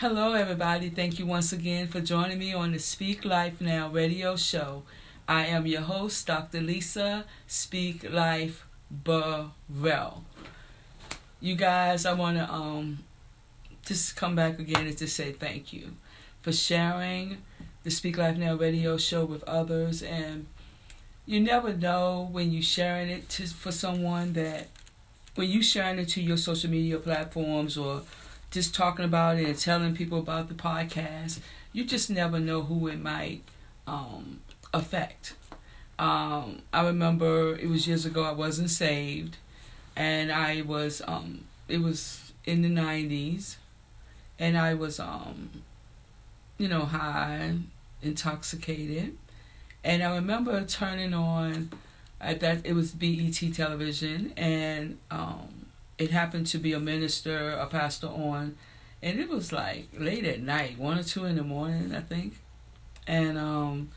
Hello, everybody. Thank you once again for joining me on the Speak Life Now radio show. I am your host, Dr. Lisa Speak Life Burrell. You guys, I want to um, just come back again and just say thank you for sharing the Speak Life Now radio show with others. And you never know when you're sharing it to, for someone that when you sharing it to your social media platforms or just talking about it and telling people about the podcast, you just never know who it might um, affect. Um, I remember it was years ago. I wasn't saved, and I was. Um, it was in the nineties, and I was, um, you know, high, intoxicated, and I remember turning on. At that, it was BET television, and um, it happened to be a minister, a pastor on, and it was like late at night, one or two in the morning, I think. And um,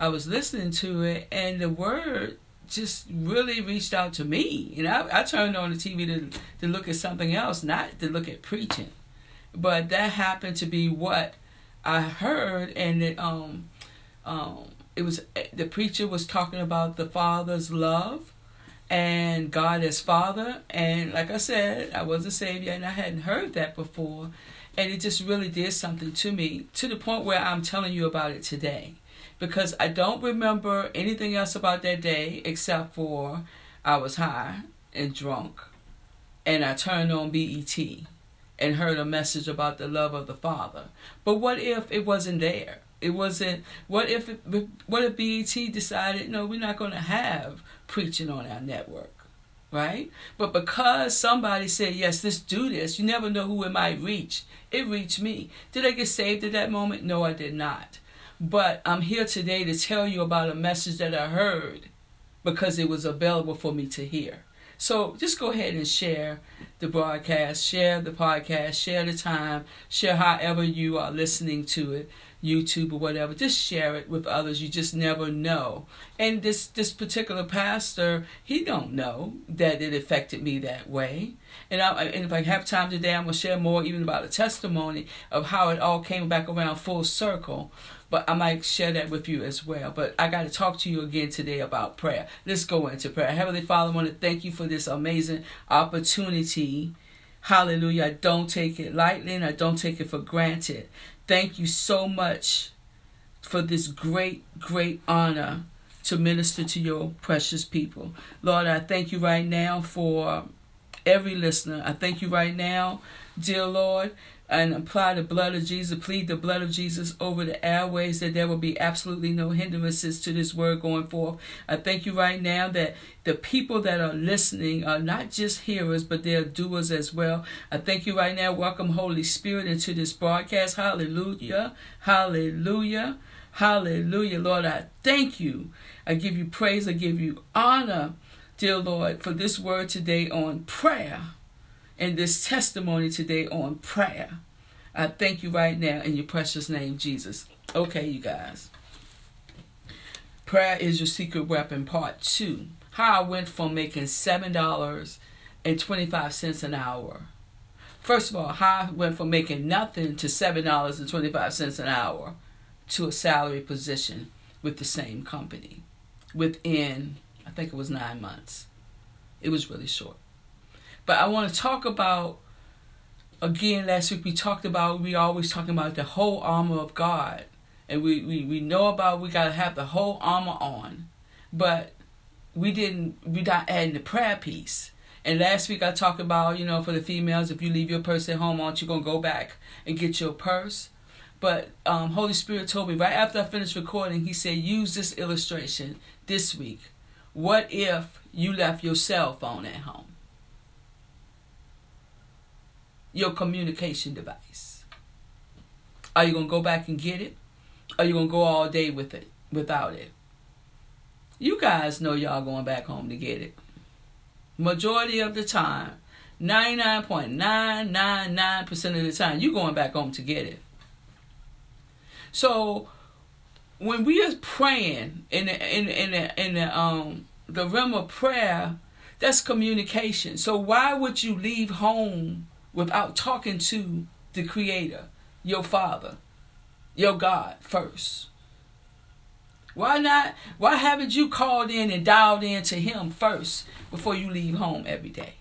I was listening to it, and the word just really reached out to me. And I, I turned on the TV to, to look at something else, not to look at preaching. But that happened to be what I heard, and it, um, um, it was the preacher was talking about the Father's love and God as Father. And like I said, I was a Savior and I hadn't heard that before. And it just really did something to me to the point where I'm telling you about it today. Because I don't remember anything else about that day except for I was high and drunk. And I turned on BET and heard a message about the love of the Father. But what if it wasn't there? It wasn't. What if? It, what if BET decided, no, we're not going to have preaching on our network, right? But because somebody said, yes, let's do this, you never know who it might reach. It reached me. Did I get saved at that moment? No, I did not. But I'm here today to tell you about a message that I heard because it was available for me to hear. So just go ahead and share the broadcast, share the podcast, share the time, share however you are listening to it YouTube or whatever. Just share it with others. You just never know. And this this particular pastor, he don't know that it affected me that way. And, I, and if I have time today, I'm gonna share more even about a testimony of how it all came back around full circle. But I might share that with you as well. But I got to talk to you again today about prayer. Let's go into prayer. Heavenly Father, I want to thank you for this amazing opportunity. Hallelujah. I don't take it lightly and I don't take it for granted. Thank you so much for this great, great honor to minister to your precious people. Lord, I thank you right now for every listener. I thank you right now, dear Lord, and apply the blood of Jesus, plead the blood of Jesus over the airways that there will be absolutely no hindrances to this word going forth. I thank you right now that the people that are listening are not just hearers, but they're doers as well. I thank you right now. Welcome, Holy Spirit, into this broadcast. Hallelujah. Hallelujah. Hallelujah. Lord, I thank you. I give you praise. I give you honor, dear Lord, for this word today on prayer and this testimony today on prayer. I thank you right now in your precious name, Jesus. Okay, you guys. Prayer is your secret weapon, part two. How I went from making $7.25 an hour. First of all, how I went from making nothing to $7.25 an hour to a salary position with the same company within, I think it was nine months. It was really short. But I want to talk about again last week we talked about we always talking about the whole armor of God. And we, we, we know about we gotta have the whole armor on. But we didn't we not adding the prayer piece. And last week I talked about, you know, for the females, if you leave your purse at home, aren't you gonna go back and get your purse? But um, Holy Spirit told me right after I finished recording, He said, use this illustration this week. What if you left your cell phone at home? Your communication device. Are you to go back and get it? Are you to go all day with it without it? You guys know y'all going back home to get it. Majority of the time, 99.999% of the time, you're going back home to get it. So when we are praying in the in in the in the um the realm of prayer, that's communication. So why would you leave home without talking to the creator, your Father, your God first? Why not? Why haven't you called in and dialed in to Him first before you leave home every day?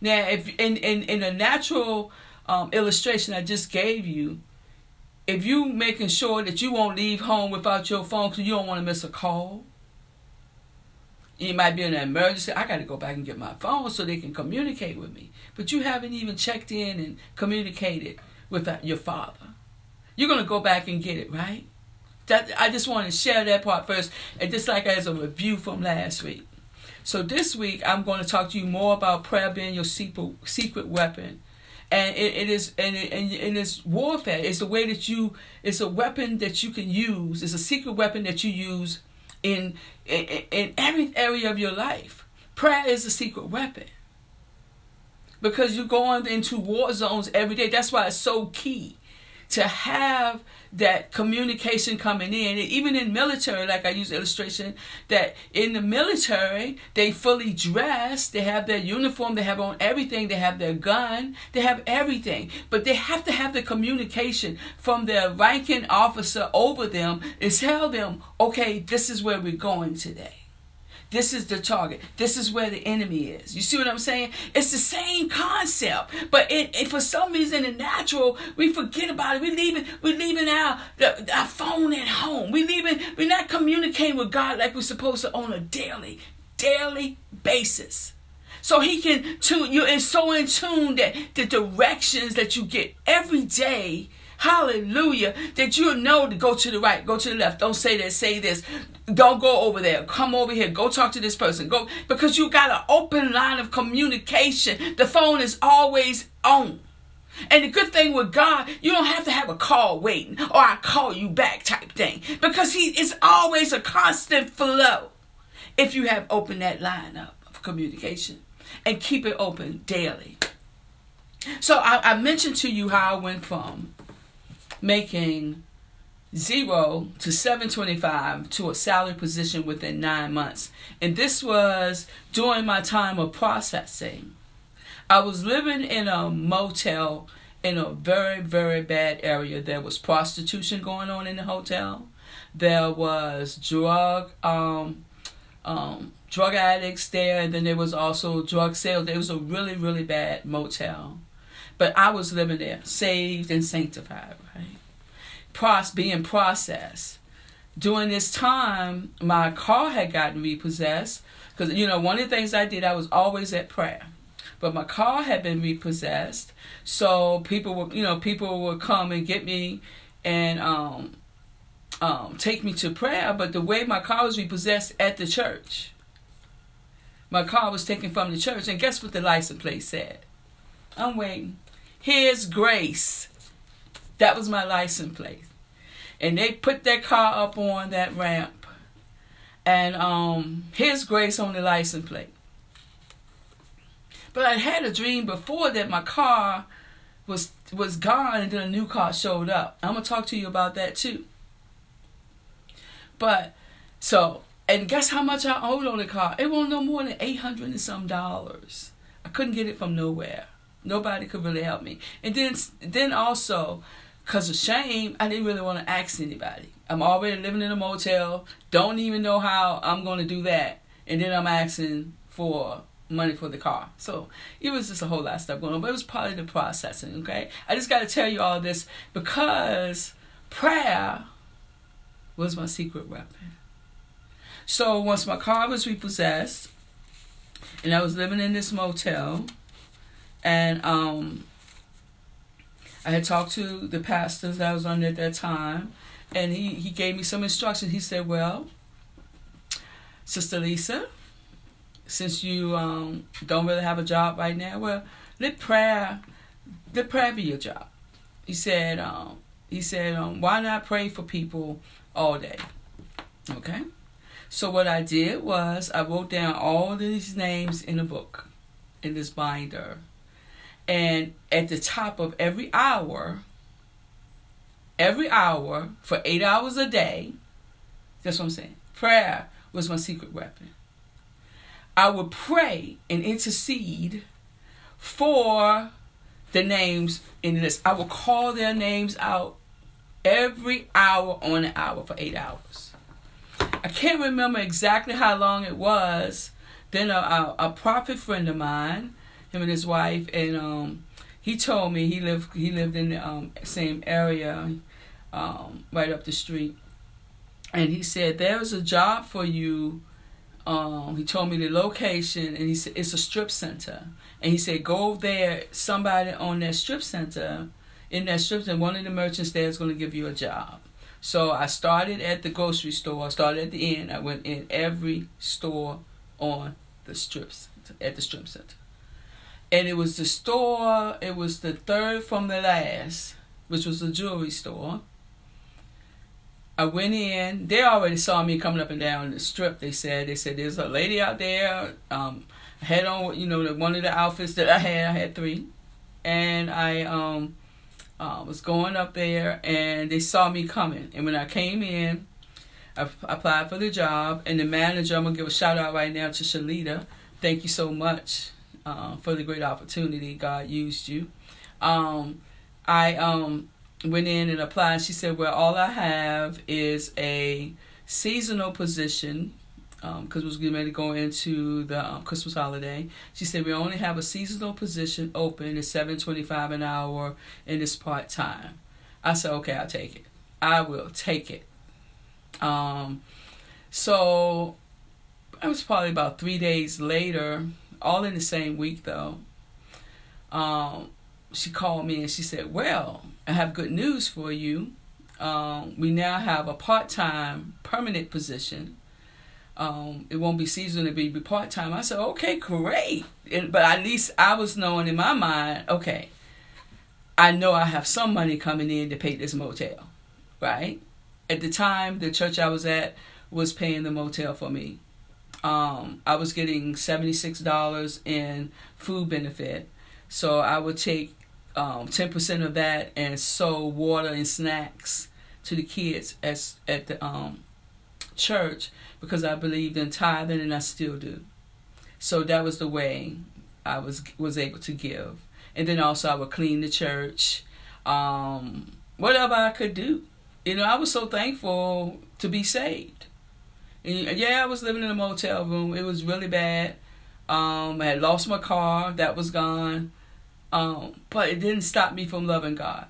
Now, if in in, in a natural um, illustration I just gave you, if you making sure that you won't leave home without your phone because you don't want to miss a call, it might be in an emergency. I got to go back and get my phone so they can communicate with me. But you haven't even checked in and communicated with uh, your father. You're going to go back and get it, right? That I just want to share that part first, and just like as a review from last week. So this week I'm going to talk to you more about prayer being your secret weapon, and it, it is and it, and it is warfare. It's a way that you. It's a weapon that you can use. It's a secret weapon that you use in in, in every area of your life. Prayer is a secret weapon because you're going into war zones every day. That's why it's so key to have that communication coming in. Even in military, like I use illustration, that in the military, they fully dress, they have their uniform, they have on everything, they have their gun, they have everything. But they have to have the communication from their ranking officer over them to tell them, okay, this is where we're going today. This is the target. This is where the enemy is. You see what I'm saying? It's the same concept, but it, it for some reason in natural we forget about it. We leaving we leaving our our phone at home. We leaving we're not communicating with God like we're supposed to on a daily daily basis. So he can tune you is so in tune that the directions that you get every day Hallelujah. That you know to go to the right, go to the left. Don't say that, say this. Don't go over there. Come over here. Go talk to this person. Go because you got an open line of communication. The phone is always on. And the good thing with God, you don't have to have a call waiting or I call you back type thing because He is always a constant flow if you have opened that line up of communication and keep it open daily. So I, I mentioned to you how I went from making zero to 725 to a salary position within nine months. And this was during my time of processing. I was living in a motel in a very, very bad area. There was prostitution going on in the hotel. There was drug um, um, drug addicts there, and then there was also drug sales. It was a really, really bad motel. But I was living there, saved and sanctified, right? Pros- being processed. During this time, my car had gotten repossessed. Because, you know, one of the things I did, I was always at prayer. But my car had been repossessed. So people would, you know, people would come and get me and um, um, take me to prayer. But the way my car was repossessed at the church, my car was taken from the church. And guess what the license plate said? I'm waiting. His grace. That was my license plate. And they put that car up on that ramp. And um, His grace on the license plate. But I had a dream before that my car was was gone and then a new car showed up. I'm gonna talk to you about that too. But so and guess how much I owed on the car? It wasn't no more than eight hundred and some dollars. I couldn't get it from nowhere. Nobody could really help me. And then, then also, because of shame, I didn't really want to ask anybody. I'm already living in a motel. Don't even know how I'm going to do that. And then I'm asking for money for the car. So it was just a whole lot of stuff going on. But it was part of the processing, okay? I just got to tell you all this because prayer was my secret weapon. So once my car was repossessed, and I was living in this motel, and um, I had talked to the pastors that I was under at that time, and he, he gave me some instructions. He said, Well, Sister Lisa, since you um, don't really have a job right now, well, let prayer let prayer be your job. He said, um, he said, um, why not pray for people all day? Okay. So what I did was I wrote down all these names in a book, in this binder. And at the top of every hour, every hour for eight hours a day, that's what I'm saying. Prayer was my secret weapon. I would pray and intercede for the names in this. I would call their names out every hour on an hour for eight hours. I can't remember exactly how long it was. Then a, a, a prophet friend of mine, him and his wife, and um, he told me he lived he lived in the um, same area, um, right up the street, and he said there's a job for you. Um, he told me the location, and he said it's a strip center, and he said go there. Somebody on that strip center, in that strip center, one of the merchants there is going to give you a job. So I started at the grocery store. I started at the end. I went in every store on the strips at the strip center and it was the store. It was the third from the last, which was a jewelry store. I went in. They already saw me coming up and down the strip. They said they said there's a lady out there. Um, had on you know the, one of the outfits that I had. I had three, and I um uh, was going up there, and they saw me coming. And when I came in, I applied for the job, and the manager. I'm gonna give a shout out right now to Shalita. Thank you so much uh, for the great opportunity God used you. Um, I um, went in and applied. She said, "Well, all I have is a seasonal position." Because um, was getting ready to go into the um, Christmas holiday, she said we only have a seasonal position open. It's seven twenty-five an hour, and it's part time. I said, okay, I'll take it. I will take it. Um, so it was probably about three days later all in the same week though. Um, she called me and she said, "Well, I have good news for you. Um, we now have a part-time permanent position. Um, it won't be seasonal; it'll be part-time." I said, "Okay, great." And, but at least I was knowing in my mind, okay, I know I have some money coming in to pay this motel, right? At the time, the church I was at was paying the motel for me um, I was getting $76 in food benefit. So I would take um, 10% of that and sow water and snacks to the kids as, at the um, church because I believed in tithing and I still do. So that was the way I was was able to give. And then also I would clean the church, um, whatever I could do. You know, I was so thankful to be saved. And yeah, I was living in a motel room. It was really bad. Um, I had lost my car. That was gone. Um, but it didn't stop me from loving God.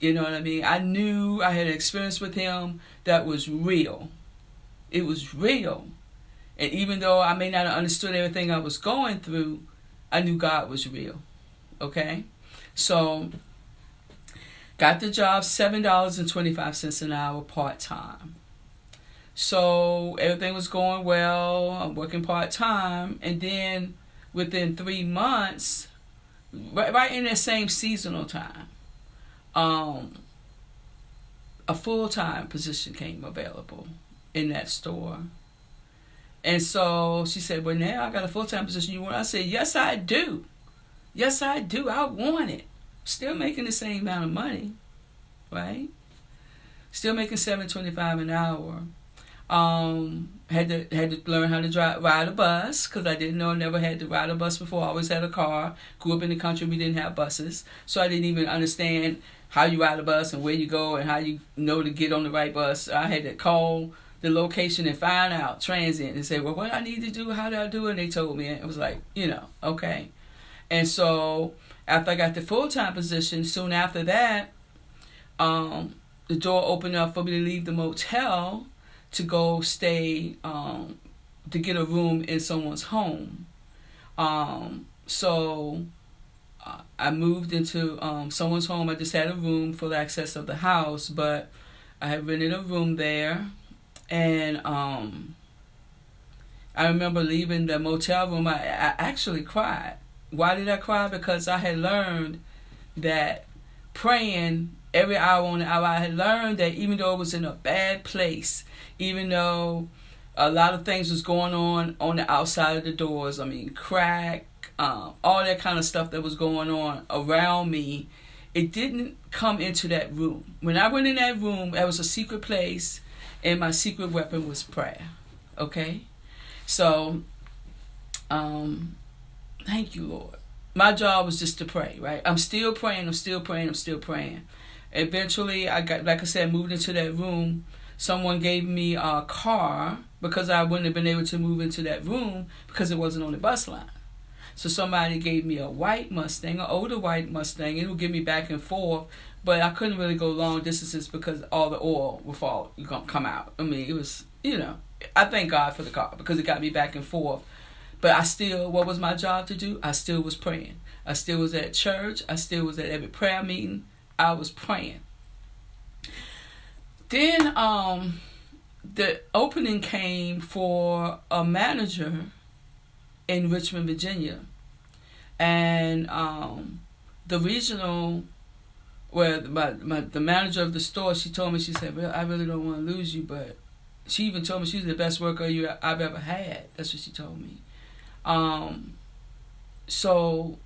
You know what I mean? I knew I had an experience with Him that was real. It was real. And even though I may not have understood everything I was going through, I knew God was real. Okay? So, got the job $7.25 an hour part time. So everything was going well. I'm working part time, and then within three months, right, right in that same seasonal time, um, a full time position came available in that store. And so she said, Well, now I got a full time position. You want? I said, Yes, I do. Yes, I do. I want it. Still making the same amount of money, right? Still making seven twenty five an hour. Um, had to had to learn how to drive ride a bus because I didn't know I never had to ride a bus before. I always had a car. Grew up in the country, we didn't have buses, so I didn't even understand how you ride a bus and where you go and how you know to get on the right bus. I had to call the location and find out transit and say, well, what I need to do, how do I do it? And they told me, and it was like, you know, okay. And so after I got the full time position, soon after that, um, the door opened up for me to leave the motel to go stay um, to get a room in someone's home. Um, so uh, I moved into um, someone's home. I just had a room for the access of the house, but I had rented a room there, and um, I remember leaving the motel room. I, I actually cried. Why did I cry? Because I had learned that praying every hour on the hour, I had learned that even though it was in a bad place, even though a lot of things was going on on the outside of the doors. I mean, crack, um, all that kind of stuff that was going on around me. It didn't come into that room. When I went in that room, it was a secret place, and my secret weapon was prayer. Okay, so um, thank you, Lord. my job was just to pray, right? I'm still praying, I'm still praying, I'm still praying. Eventually, I got, like I said, moved into that room. Someone gave me a car because I wouldn't have been able to move into that room because it wasn't on the bus line. So somebody gave me a white Mustang, an older white Mustang. It would get me back and forth, but I couldn't really go long distances because all the oil would fall, come out. I mean, it was, you know, I thank God for the car because it got me back and forth. But I still, what was my job to do? I still was praying. I still was at church. I still was at every prayer meeting. I was praying. Then um, the opening came for a manager in Richmond, Virginia, and um, the regional, where my, my the manager of the store, she told me she said, "Well, I really don't want to lose you, but." She even told me she was the best worker you I've ever had. That's what she told me. Um, so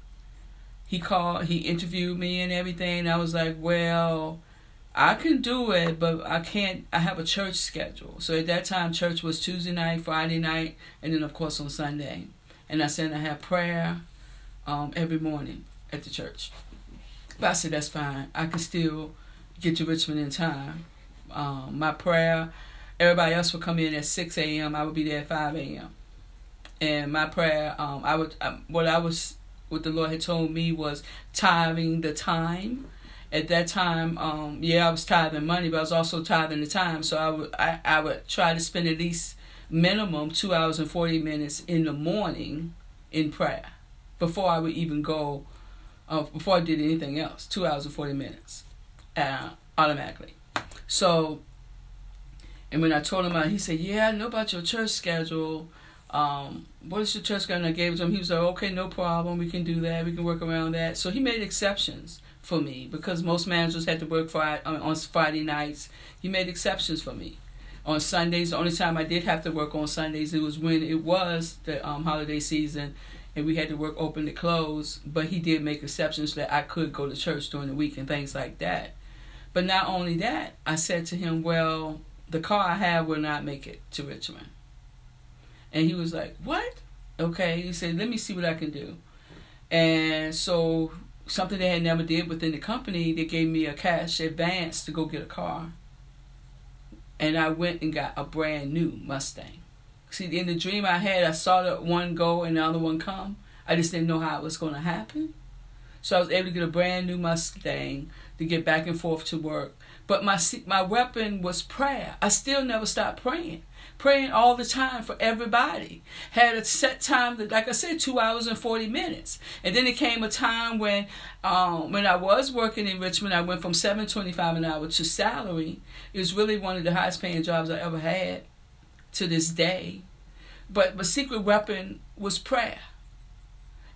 he called, he interviewed me and everything. I was like, well, I can do it, but I can't. I have a church schedule. So at that time, church was Tuesday night, Friday night, and then of course on Sunday. And I said I have prayer um, every morning at the church. But I said that's fine. I can still get to Richmond in time. Um, my prayer, everybody else would come in at six a.m. I would be there at five a.m. And my prayer, um, I would um, what I was what the Lord had told me was tithing the time. At that time, um, yeah, I was tithing money, but I was also tithing the time. So I would I, I would try to spend at least minimum two hours and forty minutes in the morning in prayer before I would even go uh, before I did anything else. Two hours and forty minutes, uh, automatically. So, and when I told him, he said, "Yeah, I know about your church schedule." um, what is your church going to give it to him. He was like, okay, no problem. We can do that. We can work around that. So he made exceptions for me because most managers had to work Friday, on Friday nights. He made exceptions for me. On Sundays, the only time I did have to work on Sundays, it was when it was the um, holiday season and we had to work open to close. But he did make exceptions that I could go to church during the week and things like that. But not only that, I said to him, well, the car I have will not make it to Richmond. And he was like, What? Okay. He said, Let me see what I can do. And so something they had never did within the company, they gave me a cash advance to go get a car. And I went and got a brand new Mustang. See, in the dream I had, I saw the one go and the other one come. I just didn't know how it was going to happen. So I was able to get a brand new Mustang to get back and forth to work. But my my weapon was prayer. I still never stopped praying praying all the time for everybody. Had a set time that, like I said, two hours and forty minutes. And then it came a time when, um, when I was working in Richmond, I went from seven twenty five an hour to salary. It was really one of the highest paying jobs I ever had, to this day. But my secret weapon was prayer.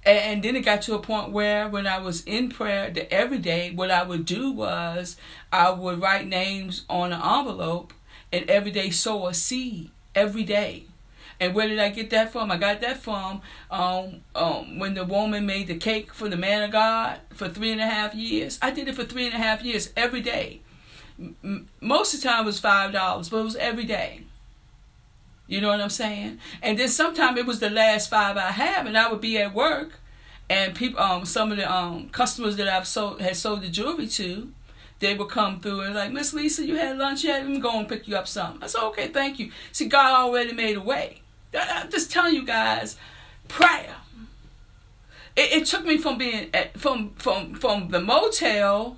And, then it got to a point where when I was in prayer the every day, what I would do was I would write names on an envelope and every day sow a seed every day. And where did I get that from? I got that from um, um, when the woman made the cake for the man of God for three and a half years. I did it for three and a half years every day. M- most of the time it was five dollars, but it was every day. You know what I'm saying? And then sometimes it was the last five I have, and I would be at work, and people, um, some of the um customers that I've sold had sold the jewelry to, they would come through and like, Miss Lisa, you had lunch yet? Let me go and pick you up something. I said, okay, thank you. See, God already made a way. I'm just telling you guys, prayer. It, it took me from being at, from from from the motel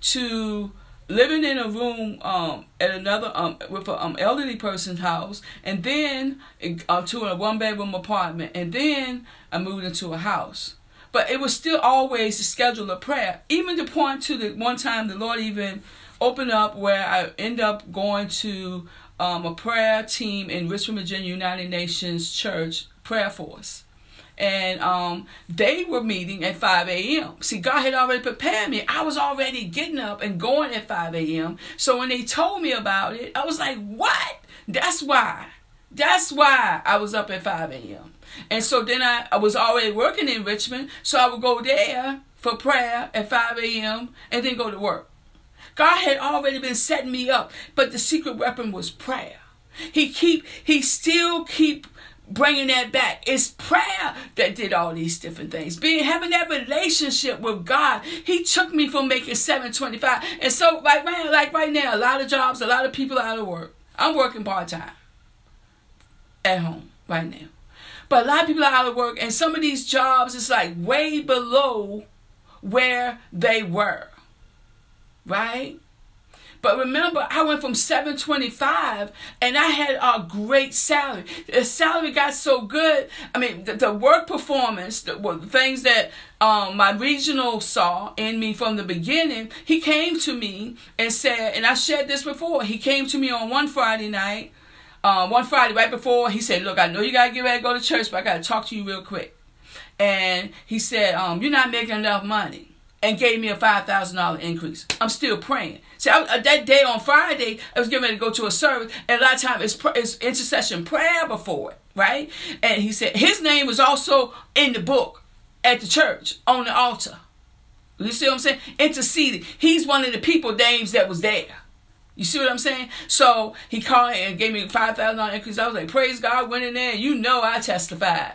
to living in a room um, at another um, with an um, elderly person's house, and then uh, to a one bedroom apartment, and then I moved into a house. But it was still always the schedule of prayer. Even to point to the one time the Lord even opened up where I end up going to um, a prayer team in Richmond, Virginia United Nations Church prayer force. And um, they were meeting at 5 a.m. See, God had already prepared me. I was already getting up and going at 5 a.m. So when they told me about it, I was like, what? That's why. That's why I was up at 5 a.m. And so then I, I was already working in Richmond, so I would go there for prayer at 5 a.m. and then go to work. God had already been setting me up, but the secret weapon was prayer. He keep he still keep bringing that back. It's prayer that did all these different things. Being having that relationship with God. He took me from making 725. And so like man, like right now, a lot of jobs, a lot of people out of work. I'm working part-time at home right now. But a lot of people are out of work and some of these jobs is like way below where they were. Right? But remember, I went from 725 and I had a great salary. The salary got so good. I mean, the, the work performance, the, the things that um, my regional saw in me from the beginning, he came to me and said, and I shared this before, he came to me on one Friday night, um, one Friday right before, he said, Look, I know you got to get ready to go to church, but I got to talk to you real quick. And he said, um, You're not making enough money and gave me a $5,000 increase. I'm still praying. See, I, uh, that day on Friday, I was getting ready to go to a service, and a lot of times it's, it's intercession prayer before it, right? And he said his name was also in the book at the church on the altar. You see what I'm saying? Interceding. He's one of the people names that was there. You see what I'm saying? So he called and gave me five thousand dollar increase. I was like, praise God, went in there. You know I testified.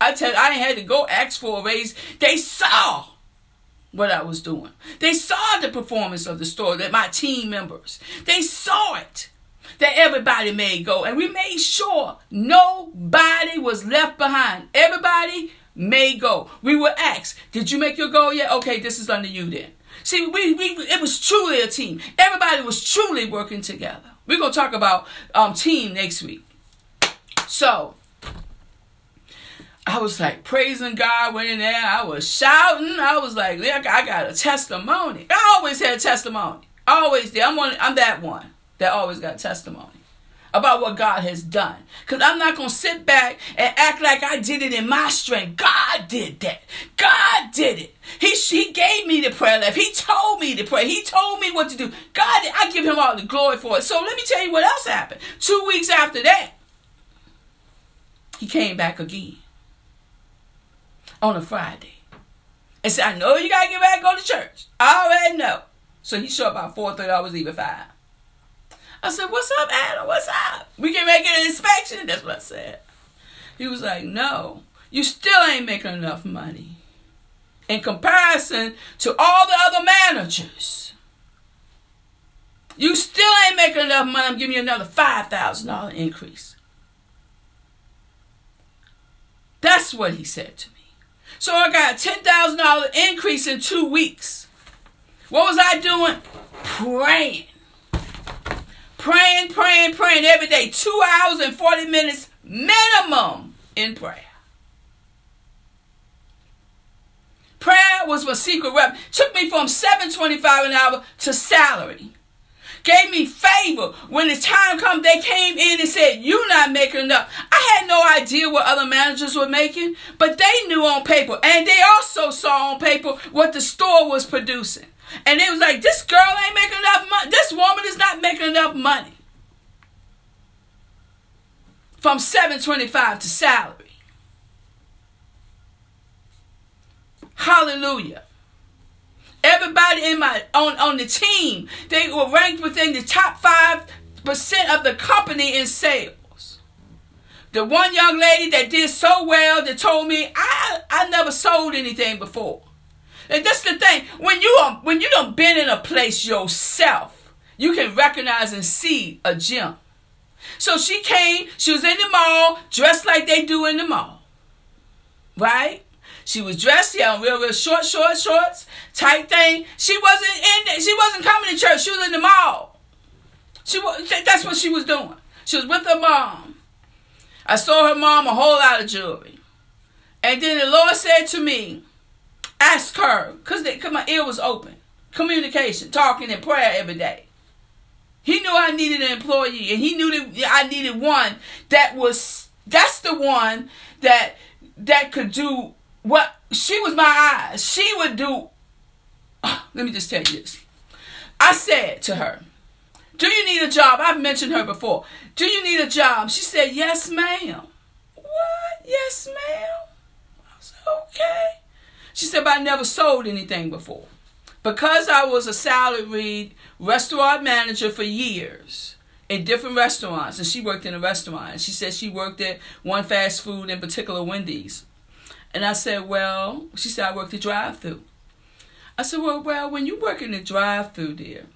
I tell I had to go ask for a raise. They saw what I was doing. They saw the performance of the store, that my team members. They saw it. That everybody made go. And we made sure nobody was left behind. Everybody made go. We were asked, did you make your goal yet? Okay, this is under you then. See, we, we it was truly a team. Everybody was truly working together. We're gonna talk about um, team next week. So I was like praising God, went in there. I was shouting. I was like, I got a testimony. I always had testimony. Always did. I'm one. I'm that one that always got testimony about what God has done. Cause I'm not gonna sit back and act like I did it in my strength. God did that. God did it. He He gave me the prayer life. He told me to pray. He told me what to do. God, I give Him all the glory for it. So let me tell you what else happened. Two weeks after that, He came back again on a Friday. And said, I know you gotta get back and go to church. I already know. So he showed up about 4.30, I was even 5. I said, What's up, Adam? What's up? We can make an inspection. That's what I said. He was like, No, you still ain't making enough money. In comparison to all the other managers. You still ain't making enough money. I'm giving you another $5,000 increase. That's what he said to me. So I got a $10,000 increase in two weeks. What was I doing? Praying. Praying, praying, praying every day. Two hours and 40 minutes minimum in prayer. Prayer was my secret weapon. Took me from 725 an hour to salary gave me favor. When the time come, they came in and said, You're not making enough. I had no idea what other managers were making, but they knew on paper. And they also saw on paper what the store was producing. And it was like, This girl ain't making enough money. This woman is not making enough money. From 725 to salary. Hallelujah. Everybody in my on, on the team, they were ranked within the top five percent of the company in sales. The one young lady that did so well that told me I I never sold anything before. And that's the thing. When you are when you don't been in a place yourself, you can recognize and see a gem. So she came, she was in the mall, dressed like they do in the mall. Right? She was dressed, yeah, real, real short, short shorts, tight thing. She wasn't in. She wasn't coming to church. She was in the mall. She was. That's what she was doing. She was with her mom. I saw her mom a whole lot of jewelry, and then the Lord said to me, "Ask her," because my ear was open. Communication, talking, and prayer every day. He knew I needed an employee, and he knew that I needed one that was. That's the one that that could do what she was my eyes. She would do. let me just tell you this. I said to her, "Do you need a job?" I've mentioned her before. Do you need a job? She said, "Yes, ma'am." What? Yes, ma'am. I said, "Okay." She said, "But I never sold anything before." Because I was a salaried restaurant manager for years, in different restaurants, and she worked in a restaurant. She said she worked at one fast food, in particular, Wendy's. And I said, well, she said I worked the drive-through. I said, well, well, when you work in the drive-through, dear,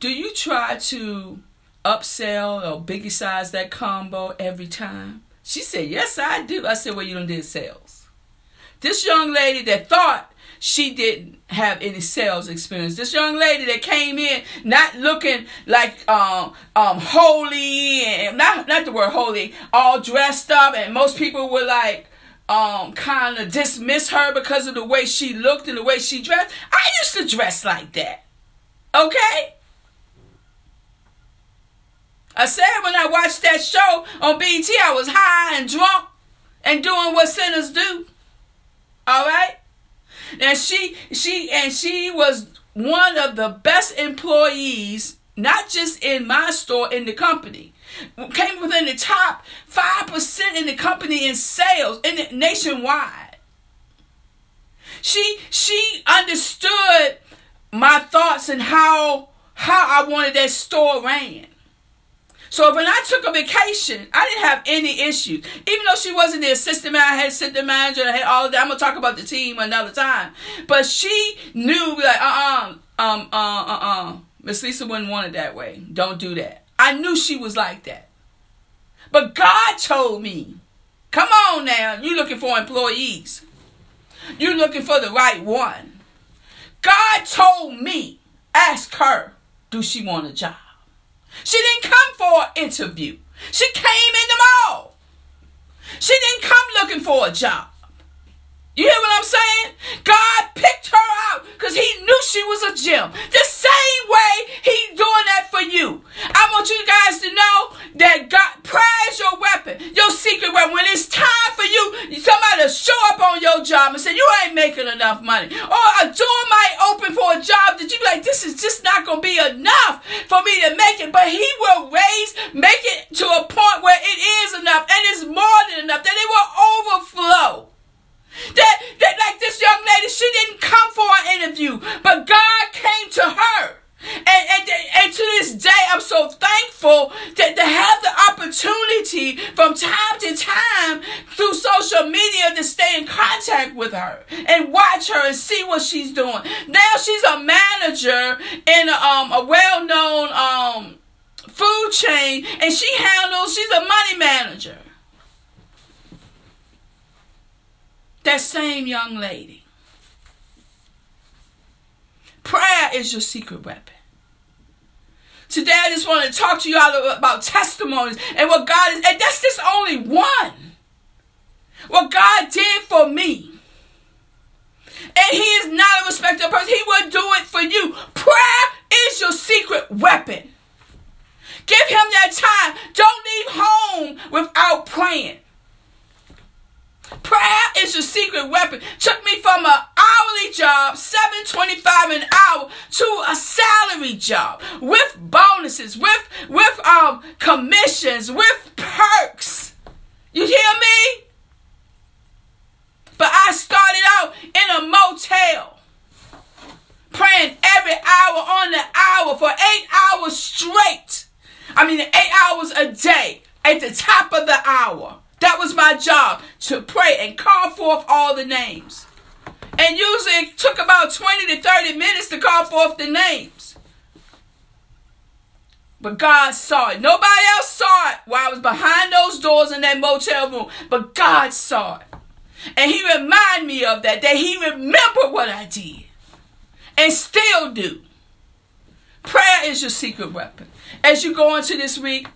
do you try to upsell or biggie size that combo every time? She said, yes, I do. I said, well, you don't do sales. This young lady that thought she didn't have any sales experience. This young lady that came in not looking like um um holy and not not the word holy, all dressed up, and most people were like um kind of dismiss her because of the way she looked and the way she dressed. I used to dress like that. Okay? I said when I watched that show on BET, I was high and drunk and doing what sinners do. All right? And she she and she was one of the best employees, not just in my store, in the company. Came within the top five percent in the company in sales in the, nationwide. She she understood my thoughts and how how I wanted that store ran. So when I took a vacation, I didn't have any issues. Even though she wasn't the assistant manager, I had assistant manager, I had all of that. I'm gonna talk about the team another time. But she knew like, uh-uh, um, uh, uh-uh. Miss Lisa wouldn't want it that way. Don't do that. I knew she was like that. But God told me, come on now, you're looking for employees. You're looking for the right one. God told me, ask her, do she want a job? She didn't come for an interview. She came in the mall. She didn't come looking for a job. You hear what I'm saying? God picked her out because he knew she was a gem. The same way he's doing that for you. I want you guys to know that God, prayer your weapon, your secret weapon. When it's time for you, somebody to show up on your job and say, you ain't making enough money. Or a door might open for a job that you like, this is just not going to be enough for me to make it. But he will raise, make it to a point where it is enough and it's more than enough, that it will overflow. That, that like this young lady, she didn't come for an interview, but God came to her. And, and, and to this day, I'm so thankful that to have the opportunity from time to time through social media to stay in contact with her and watch her and see what she's doing. Now she's a manager in um, a well-known um, food chain, and she handles. She's a money manager. That same young lady. Prayer is your secret weapon. Today, I just want to talk to you all about testimonies and what God is, and that's just only one. What God did for me. And He is not a respecter of person, He will do it for you. Prayer is your secret weapon. Give Him that time. Don't leave home without praying. Prayer is your secret weapon. Took me from an hourly job, seven twenty-five an hour, to a salary job with bonuses, with with um commissions, with perks. You hear me? But I started out in a motel, praying every hour on the hour for eight hours straight. I mean, eight hours a day at the top of the hour. That was my job to pray and call forth all the names. And usually it took about 20 to 30 minutes to call forth the names. But God saw it. Nobody else saw it while I was behind those doors in that motel room. But God saw it. And He reminded me of that, that He remembered what I did and still do. Prayer is your secret weapon. As you go into this week,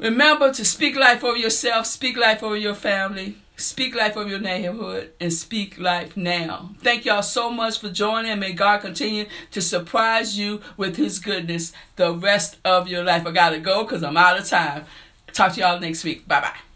Remember to speak life over yourself, speak life over your family, speak life over your neighborhood, and speak life now. Thank y'all so much for joining. May God continue to surprise you with His goodness the rest of your life. I gotta go because I'm out of time. Talk to y'all next week. Bye bye.